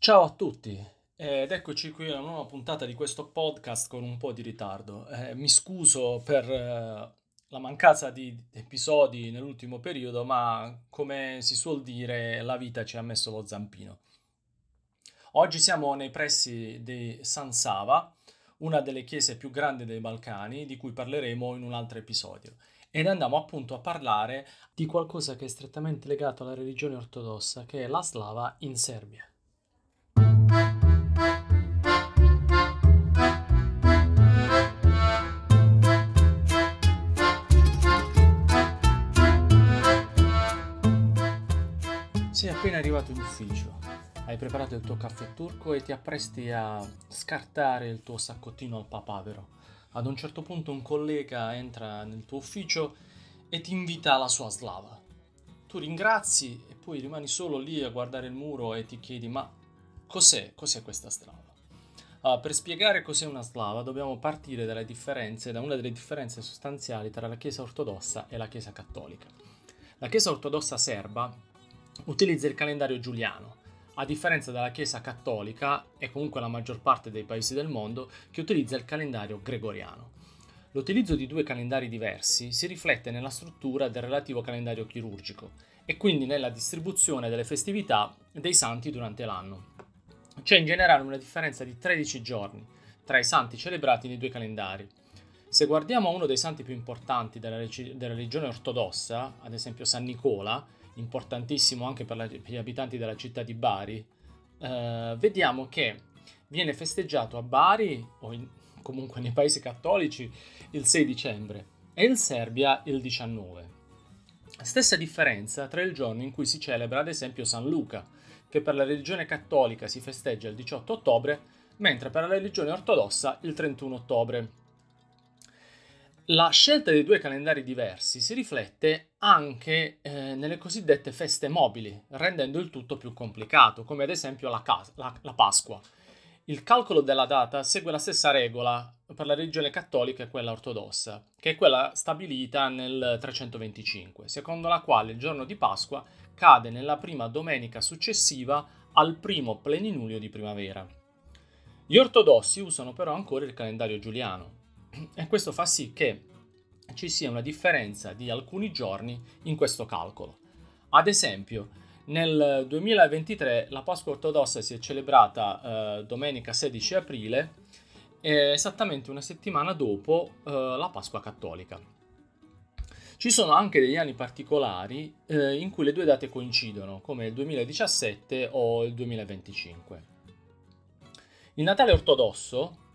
Ciao a tutti ed eccoci qui a una nuova puntata di questo podcast con un po' di ritardo. Eh, mi scuso per eh, la mancanza di episodi nell'ultimo periodo, ma come si suol dire, la vita ci ha messo lo zampino. Oggi siamo nei pressi di San Sava, una delle chiese più grandi dei Balcani, di cui parleremo in un altro episodio. Ed andiamo appunto a parlare di qualcosa che è strettamente legato alla religione ortodossa, che è la slava in Serbia. Sei appena arrivato in ufficio, hai preparato il tuo caffè turco e ti appresti a scartare il tuo saccottino al papavero. Ad un certo punto un collega entra nel tuo ufficio e ti invita alla sua slava. Tu ringrazi e poi rimani solo lì a guardare il muro e ti chiedi ma cos'è, cos'è questa slava? Uh, per spiegare cos'è una slava dobbiamo partire dalle differenze, da una delle differenze sostanziali tra la Chiesa ortodossa e la Chiesa cattolica. La Chiesa ortodossa serba utilizza il calendario giuliano, a differenza della Chiesa cattolica e comunque la maggior parte dei paesi del mondo che utilizza il calendario gregoriano. L'utilizzo di due calendari diversi si riflette nella struttura del relativo calendario chirurgico e quindi nella distribuzione delle festività dei santi durante l'anno. C'è in generale una differenza di 13 giorni tra i santi celebrati nei due calendari. Se guardiamo uno dei santi più importanti della religione ortodossa, ad esempio San Nicola, importantissimo anche per, la, per gli abitanti della città di Bari, eh, vediamo che viene festeggiato a Bari o in, comunque nei paesi cattolici il 6 dicembre e in Serbia il 19. Stessa differenza tra il giorno in cui si celebra ad esempio San Luca, che per la religione cattolica si festeggia il 18 ottobre, mentre per la religione ortodossa il 31 ottobre. La scelta dei due calendari diversi si riflette anche eh, nelle cosiddette feste mobili, rendendo il tutto più complicato, come ad esempio la, cas- la, la, Pasqua. Il calcolo della data segue la stessa regola per la religione cattolica e quella ortodossa, che è quella stabilita nel 325, secondo la quale il giorno di Pasqua cade nella prima domenica successiva al primo pleninulio di primavera. Gli ortodossi usano però ancora il calendario giuliano, e questo fa sì che ci sia una differenza di alcuni giorni in questo calcolo. Ad esempio, nel 2023 la Pasqua ortodossa si è celebrata eh, domenica 16 aprile, eh, esattamente una settimana dopo eh, la Pasqua cattolica. Ci sono anche degli anni particolari eh, in cui le due date coincidono, come il 2017 o il 2025. Il Natale ortodosso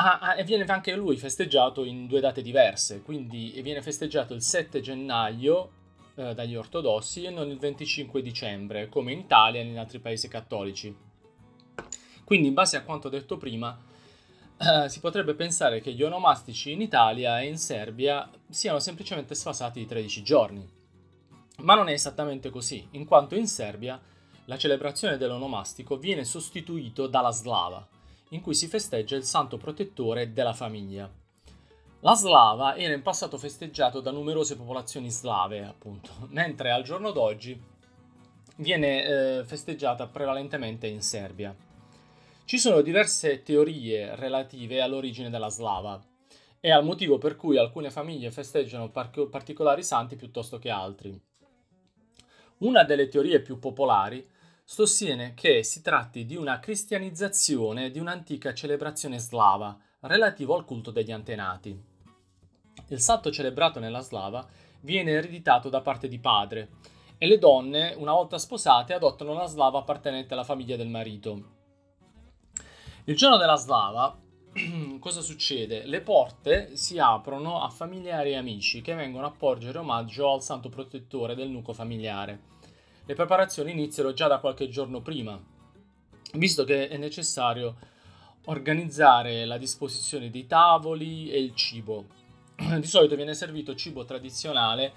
Ah, ah, e viene anche lui festeggiato in due date diverse, quindi viene festeggiato il 7 gennaio eh, dagli ortodossi e non il 25 dicembre, come in Italia e in altri paesi cattolici. Quindi, in base a quanto detto prima, eh, si potrebbe pensare che gli onomastici in Italia e in Serbia siano semplicemente sfasati di 13 giorni. Ma non è esattamente così, in quanto in Serbia la celebrazione dell'onomastico viene sostituito dalla slava, in cui si festeggia il santo protettore della famiglia. La slava era in passato festeggiato da numerose popolazioni slave, appunto, mentre al giorno d'oggi viene eh, festeggiata prevalentemente in Serbia. Ci sono diverse teorie relative all'origine della slava e al motivo per cui alcune famiglie festeggiano par- particolari santi piuttosto che altri. Una delle teorie più popolari sostiene che si tratti di una cristianizzazione di un'antica celebrazione slava relativo al culto degli antenati. Il santo celebrato nella slava viene ereditato da parte di padre e le donne, una volta sposate, adottano la slava appartenente alla famiglia del marito. Il giorno della slava cosa succede? Le porte si aprono a familiari e amici che vengono a porgere omaggio al santo protettore del nucleo familiare le preparazioni iniziano già da qualche giorno prima, visto che è necessario organizzare la disposizione dei tavoli e il cibo. Di solito viene servito cibo tradizionale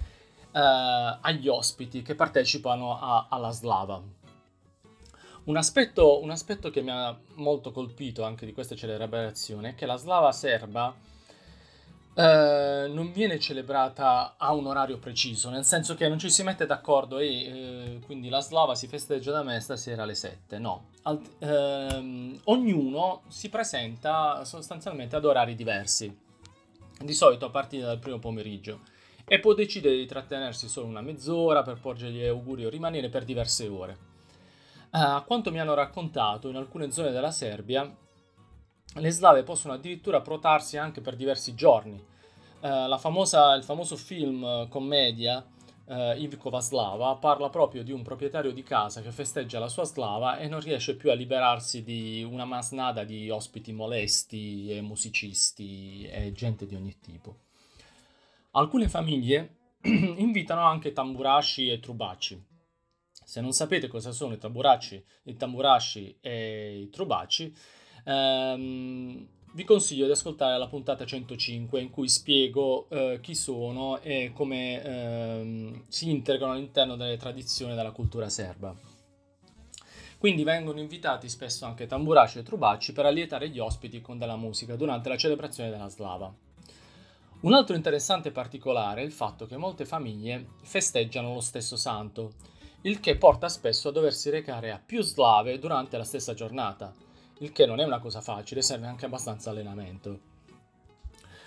eh, agli ospiti che partecipano a, alla slava. Un aspetto, un aspetto, che mi ha molto colpito anche di questa celebrazione è che la slava serba eh, non viene celebrata a un orario preciso, nel senso che non ci si mette d'accordo e eh, quindi la slava si festeggia da me stasera alle 7, no. Alt- ehm, ognuno si presenta sostanzialmente ad orari diversi, di solito a partire dal primo pomeriggio, e può decidere di trattenersi solo una mezz'ora per porgergli auguri o rimanere per diverse ore. Eh, a quanto mi hanno raccontato, in alcune zone della Serbia le slave possono addirittura protarsi anche per diversi giorni. Uh, famosa, il famoso film uh, commedia uh, Ivkova Slava parla proprio di un proprietario di casa che festeggia la sua slava e non riesce più a liberarsi di una masnada di ospiti molesti e musicisti e gente di ogni tipo. Alcune famiglie invitano anche tamburaci e trubacci. Se non sapete cosa sono i tamburacci, i tamburasci e i trubacci, ehm, vi consiglio di ascoltare la puntata 105 in cui spiego eh, chi sono e come ehm, si integrano all'interno delle tradizioni della cultura serba. Quindi vengono invitati spesso anche tamburaci e trubacci per allietare gli ospiti con della musica durante la celebrazione della slava. Un altro interessante particolare è il fatto che molte famiglie festeggiano lo stesso santo, il che porta spesso a doversi recare a più slave durante la stessa giornata, il che non è una cosa facile, serve anche abbastanza allenamento.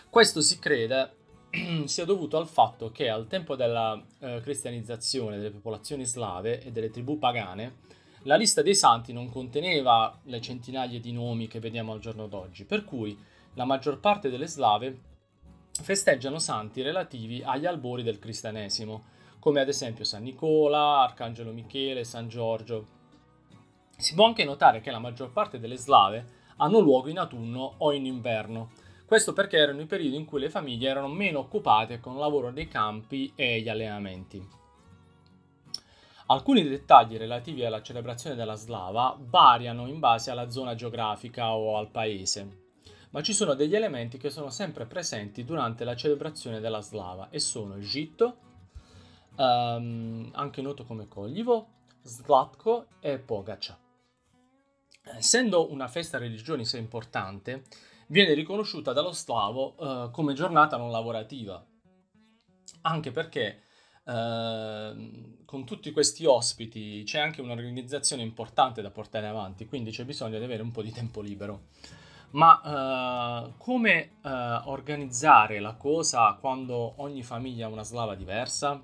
Questo si crede sia dovuto al fatto che al tempo della eh, cristianizzazione delle popolazioni slave e delle tribù pagane, la lista dei santi non conteneva le centinaia di nomi che vediamo al giorno d'oggi, per cui la maggior parte delle slave festeggiano santi relativi agli albori del cristianesimo, come ad esempio San Nicola, Arcangelo Michele, San Giorgio, si può anche notare che la maggior parte delle slave hanno luogo in autunno o in inverno. Questo perché erano i periodi in cui le famiglie erano meno occupate con il lavoro dei campi e gli allenamenti. Alcuni dettagli relativi alla celebrazione della slava variano in base alla zona geografica o al paese, ma ci sono degli elementi che sono sempre presenti durante la celebrazione della slava e sono il gitto, um, anche noto come coglivo, slatko e pogača. Essendo una festa religiosa importante, viene riconosciuta dallo slavo eh, come giornata non lavorativa, anche perché eh, con tutti questi ospiti c'è anche un'organizzazione importante da portare avanti, quindi c'è bisogno di avere un po' di tempo libero. Ma eh, come eh, organizzare la cosa quando ogni famiglia ha una slava diversa?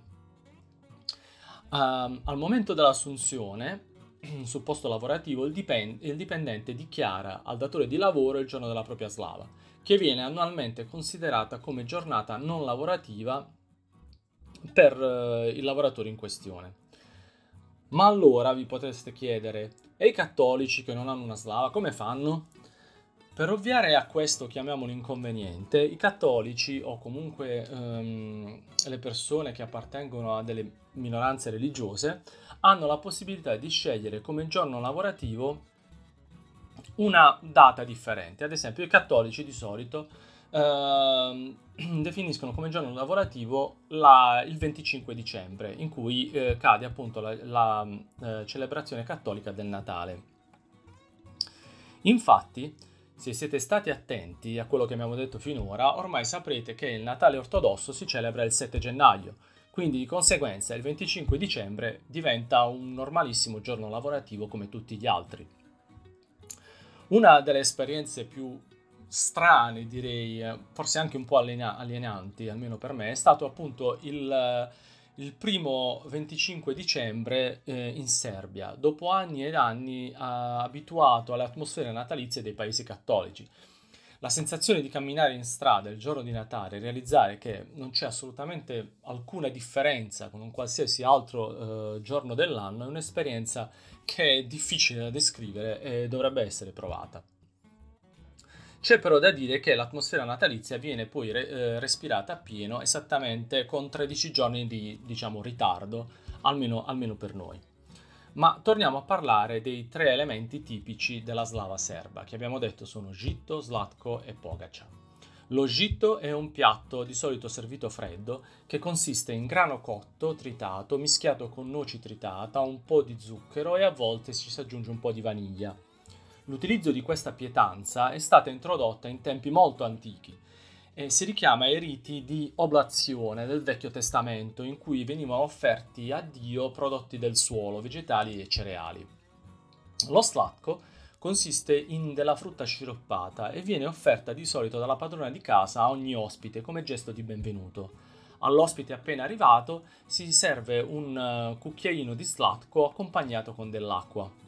Um, al momento dell'assunzione sul posto lavorativo il, dipend- il dipendente dichiara al datore di lavoro il giorno della propria slava, che viene annualmente considerata come giornata non lavorativa per uh, il lavoratore in questione. Ma allora vi potreste chiedere, e i cattolici che non hanno una slava come fanno? Per ovviare a questo, chiamiamolo inconveniente, i cattolici o comunque um, le persone che appartengono a delle minoranze religiose hanno la possibilità di scegliere come giorno lavorativo una data differente. Ad esempio, i cattolici di solito eh, definiscono come giorno lavorativo la, il 25 dicembre, in cui eh, cade appunto la, la eh, celebrazione cattolica del Natale. Infatti, se siete stati attenti a quello che abbiamo detto finora, ormai saprete che il Natale ortodosso si celebra il 7 gennaio, quindi di conseguenza il 25 dicembre diventa un normalissimo giorno lavorativo come tutti gli altri. Una delle esperienze più strane, direi, forse anche un po' alienanti, almeno per me, è stato appunto il, il primo 25 dicembre eh, in Serbia, dopo anni ed anni eh, abituato alle atmosfere natalizie dei paesi cattolici la sensazione di camminare in strada il giorno di Natale e realizzare che non c'è assolutamente alcuna differenza con un qualsiasi altro eh, giorno dell'anno è un'esperienza che è difficile da descrivere e dovrebbe essere provata. C'è però da dire che l'atmosfera natalizia viene poi re- eh, respirata appieno esattamente con 13 giorni di diciamo, ritardo, almeno, almeno per noi. Ma torniamo a parlare dei tre elementi tipici della slava serba, che abbiamo detto sono gitto, slatko e pogača. Lo gitto è un piatto di solito servito freddo che consiste in grano cotto, tritato, mischiato con noci tritata, un po' di zucchero e a volte ci si aggiunge un po' di vaniglia. L'utilizzo di questa pietanza è stata introdotta in tempi molto antichi e si richiama ai riti di oblazione del Vecchio Testamento in cui venivano offerti a Dio prodotti del suolo, vegetali e cereali. Lo slatco consiste in della frutta sciroppata e viene offerta di solito dalla padrona di casa a ogni ospite come gesto di benvenuto. All'ospite appena arrivato si serve un uh, cucchiaino di slatco accompagnato con dell'acqua.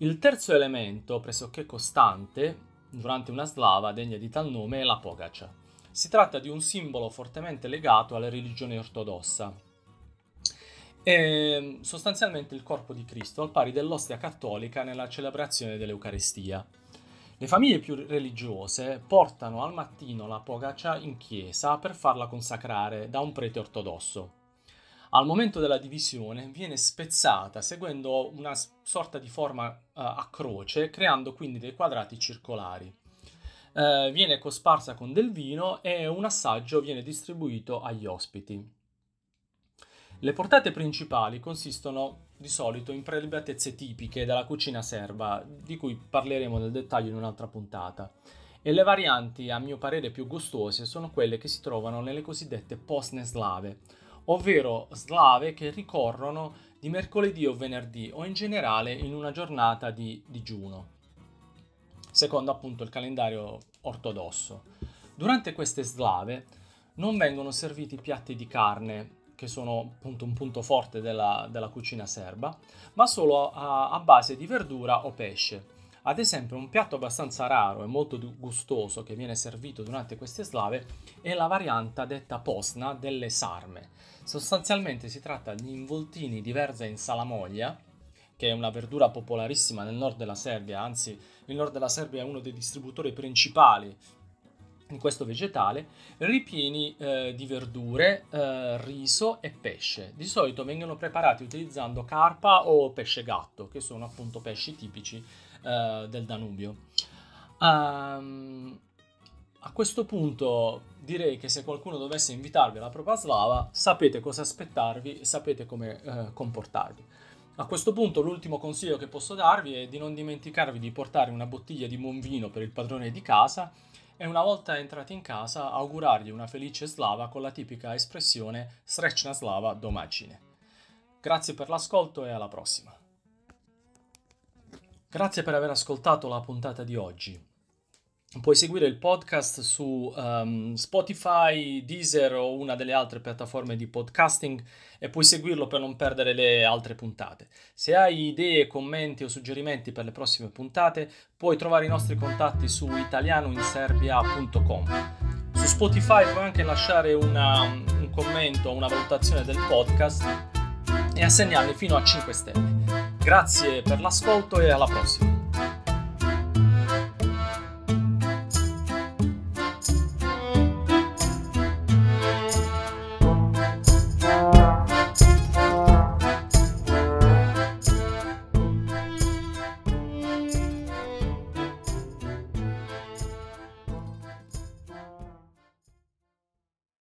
Il terzo elemento, pressoché costante, durante una slava degna di tal nome è la pogacia. Si tratta di un simbolo fortemente legato alla religione ortodossa. È sostanzialmente il corpo di Cristo, al pari dell'ostia cattolica nella celebrazione dell'Eucaristia. Le famiglie più religiose portano al mattino la pogacia in chiesa per farla consacrare da un prete ortodosso. Al momento della divisione viene spezzata seguendo una sorta di forma uh, a croce, creando quindi dei quadrati circolari. Uh, viene cosparsa con del vino e un assaggio viene distribuito agli ospiti. Le portate principali consistono di solito in prelibatezze tipiche della cucina serba, di cui parleremo nel dettaglio in un'altra puntata. E le varianti, a mio parere più gustose, sono quelle che si trovano nelle cosiddette postne slave, ovvero slave che ricorrono di mercoledì o venerdì o in generale in una giornata di digiuno, secondo appunto il calendario ortodosso. Durante queste slave non vengono serviti piatti di carne, che sono appunto un punto forte della, della cucina serba, ma solo a, a base di verdura o pesce. Ad esempio, un piatto abbastanza raro e molto gustoso che viene servito durante queste slave è la variante detta posna delle sarme. Sostanzialmente si tratta di involtini di verza in salamoglia, che è una verdura popolarissima nel nord della Serbia, anzi il nord della Serbia è uno dei distributori principali in questo vegetale ripieni eh, di verdure, eh, riso e pesce. Di solito vengono preparati utilizzando carpa o pesce gatto, che sono appunto pesci tipici eh, del Danubio. Um, a questo punto direi che se qualcuno dovesse invitarvi alla propria slava, sapete cosa aspettarvi e sapete come eh, comportarvi. A questo punto l'ultimo consiglio che posso darvi è di non dimenticarvi di portare una bottiglia di buon vino per il padrone di casa e una volta entrati in casa augurargli una felice slava con la tipica espressione Srečna slava domagine. Grazie per l'ascolto e alla prossima. Grazie per aver ascoltato la puntata di oggi. Puoi seguire il podcast su um, Spotify, Deezer o una delle altre piattaforme di podcasting e puoi seguirlo per non perdere le altre puntate. Se hai idee, commenti o suggerimenti per le prossime puntate, puoi trovare i nostri contatti su italianoinserbia.com. Su Spotify puoi anche lasciare una, un commento o una valutazione del podcast e assegnarli fino a 5 stelle. Grazie per l'ascolto e alla prossima.